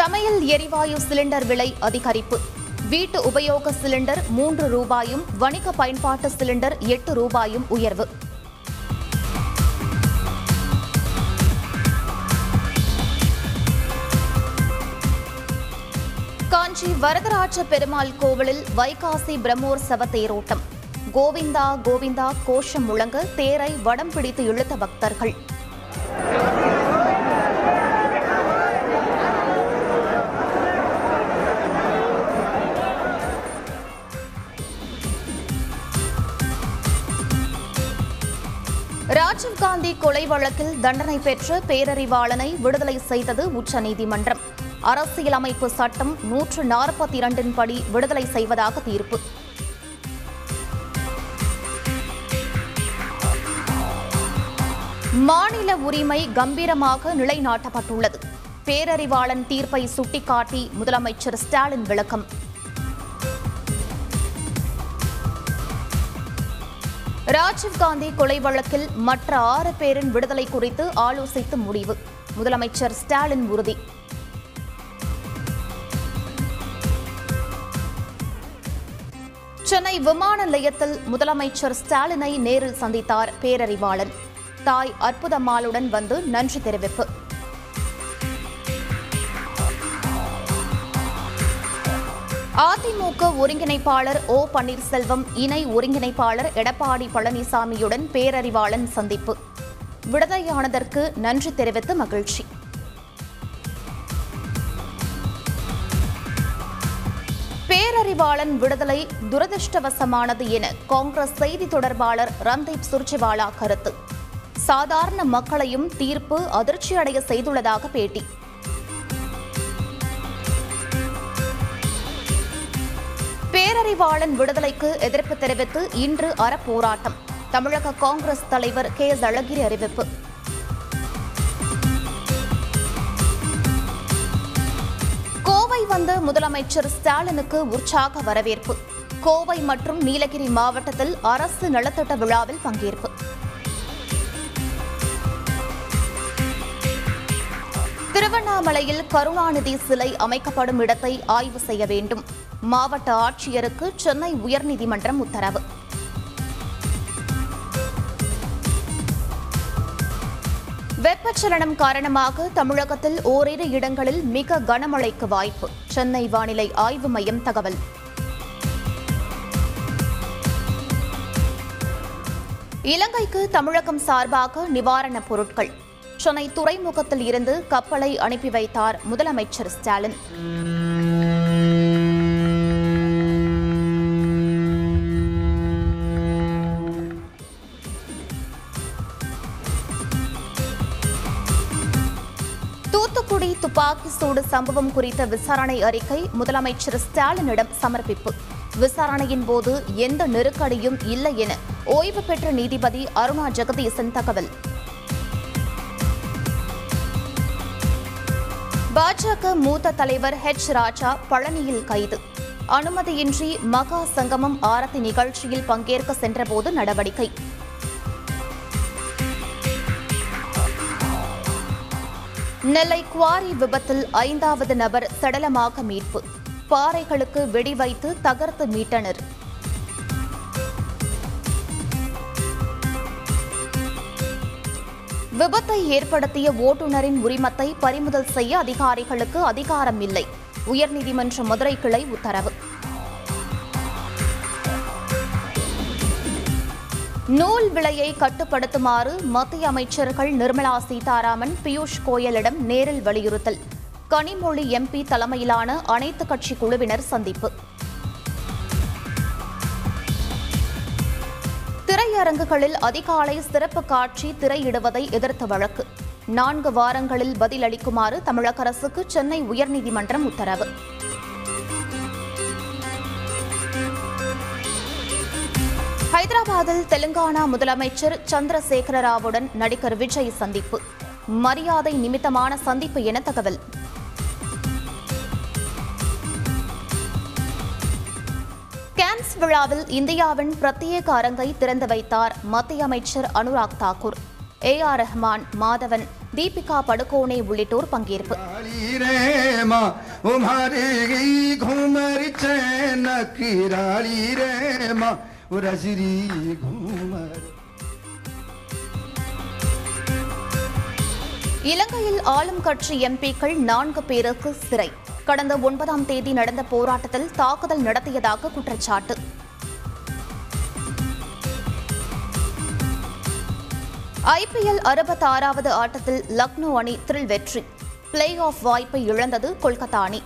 சமையல் எரிவாயு சிலிண்டர் விலை அதிகரிப்பு. வீட்டு உபயோக சிலிண்டர் மூன்று ரூபாயும் வணிக பயன்பாட்டு சிலிண்டர் எட்டு ரூபாயும் உயர்வு. காஞ்சி வரதராஜ பெருமாள் கோவிலில் வைகாசி பிரம்மோற்சவ தேரோட்டம். கோவிந்தா கோவிந்தா கோஷம் முழங்க தேரை வடம் பிடித்து இழுத்த பக்தர்கள். ராஜீவ்காந்தி கொலை வழக்கில் தண்டனை பெற்ற பேரறிவாளனை விடுதலை செய்தது உச்சநீதிமன்றம். அரசியலமைப்பு சட்டம் நூற்று நாற்பத்தி இரண்டின் படி விடுதலை செய்வதாக தீர்ப்பு. மாநில உரிமை கம்பீரமாக நிலைநாட்டப்பட்டுள்ளது. பேரறிவாளன் தீர்ப்பை சுட்டிக்காட்டி முதலமைச்சர் ஸ்டாலின் விளக்கம். ராஜீவ்காந்தி கொலை வழக்கில் மற்ற ஆறு பேரின் விடுதலை குறித்து ஆலோசித்து முடிவு. முதலமைச்சர் ஸ்டாலின் உறுதி. சென்னை விமான நிலையத்தில் முதலமைச்சர் ஸ்டாலினை நேரில் சந்தித்தார் பேரறிவாளன். தாய் அற்புதம்மாளுடன் வந்து நன்றி தெரிவிப்பு. அதிமுக ஒருங்கிணைப்பாளர் ஓ பன்னீர்செல்வம் இணை ஒருங்கிணைப்பாளர் எடப்பாடி பழனிசாமியுடன் பேரறிவாளன் சந்திப்பு. விடுதலையானதற்கு நன்றி தெரிவித்து மகிழ்ச்சி. பேரறிவாளன் விடுதலை துரதிருஷ்டவசமானது என காங்கிரஸ் செய்தி தொடர்பாளர் ரந்தீப் சுர்ஜிவாலா கருத்து. சாதாரண மக்களையும் தீர்ப்பு அதிர்ச்சியடைய செய்துள்ளதாக பேட்டி. பேரறிவாளன் விடுதலைக்கு எதிர்ப்பு தெரிவித்து இன்று அறப்போராட்டம். தமிழக காங்கிரஸ் தலைவர் கே. எஸ். அழகிரி அறிவிப்பு. கோவை வந்த முதலமைச்சர் ஸ்டாலினுக்கு உற்சாக வரவேற்பு. கோவை மற்றும் நீலகிரி மாவட்டத்தில் அரசு நலத்திட்ட விழாவில் பங்கேற்பு. திருவண்ணாமலையில் கருணாநிதி சிலை அமைக்கப்படும் இடத்தை ஆய்வு செய்ய வேண்டும். மாவட்ட ஆட்சியருக்கு சென்னை உயர்நீதிமன்றம் உத்தரவு. வெப்பச்சலனம் காரணமாக தமிழகத்தில் ஓரிரு இடங்களில் மிக கனமழைக்கு வாய்ப்பு. சென்னை வானிலை ஆய்வு மையம் தகவல். இலங்கைக்கு தமிழகம் சார்பாக நிவாரணப் பொருட்கள். சென்னை துறைமுகத்தில் இருந்து கப்பலை அனுப்பி வைத்தார் முதலமைச்சர் ஸ்டாலின். துப்பாக்கி சூடு சம்பவம் குறித்த விசாரணை அறிக்கை முதலமைச்சர் ஸ்டாலினிடம் சமர்ப்பிப்பு. விசாரணையின் போது எந்த நெருக்கடியும் இல்லை என ஓய்வு பெற்ற நீதிபதி அருணா ஜெகதீசன் தகவல். பாஜக மூத்த தலைவர் ஹெச் ராஜா பழனியில் கைது. அனுமதியின்றி மகா சங்கமம் ஆரத்தி நிகழ்ச்சியில் பங்கேற்க சென்றபோது நடவடிக்கை. நெல்லை குவாரி விபத்தில் ஐந்தாவது நபர் சடலமாக மீட்பு. பாறைகளுக்கு வெடி வைத்து தகர்த்து மீட்டனர். விபத்தை ஏற்படுத்திய ஓட்டுநரின் உரிமத்தை பறிமுதல் செய்ய அதிகாரிகளுக்கு அதிகாரம் இல்லை உயர்நீதிமன்ற மதுரை கிளை உத்தரவு. நூல் விலையை கட்டுப்படுத்துமாறு மத்திய அமைச்சர்கள் நிர்மலா சீதாராமன் பியூஷ் கோயலிடம் நேரில் வலியுறுத்தல். கனிமொழி எம்பி தலைமையிலான அனைத்து கட்சி குழுவினர் சந்திப்பு. திரையரங்குகளில் அதிகாலை சிறப்பு காட்சி திரையிடுவதை எதிர்த்த வழக்கு. நான்கு வாரங்களில் பதிலளிக்குமாறு தமிழக அரசுக்கு சென்னை உயர்நீதிமன்றம் உத்தரவு. ஹைதராபாத்தில் தெலுங்கானா முதலமைச்சர் சந்திரசேகர ராவுடன் நடிகர் விஜய் சந்திப்பு. மரியாதை நிமித்தமான சந்திப்பு என தகவல். கேன்ஸ் விழாவில் இந்தியாவின் பிரத்யேக அரங்கை திறந்து வைத்தார் மத்திய அமைச்சர் அனுராக் தாக்கூர். ஏ ஆர் ரஹ்மான் மாதவன் தீபிகா படுகோனே உள்ளிட்டோர் பங்கேற்பு. काली रे माँ उमारी गई घूमर चैन किराली रे माँ रजरी घूमर இலங்கையில் ஆளும் கட்சி எம்பிக்கள் நான்கு பேருக்கு சிறை கடந்த ஒன்பதாம் தேதி நடந்த போராட்டத்தில் தாக்குதல் நடத்தியதாக குற்றச்சாட்டு ஐபிஎல் அறுபத்தாறாவது ஆட்டத்தில் லக்னோ அணி த்ரில் வெற்றி பிளே ஆஃப் வாய்ப்பை இழந்தது கொல்கத்தா அணி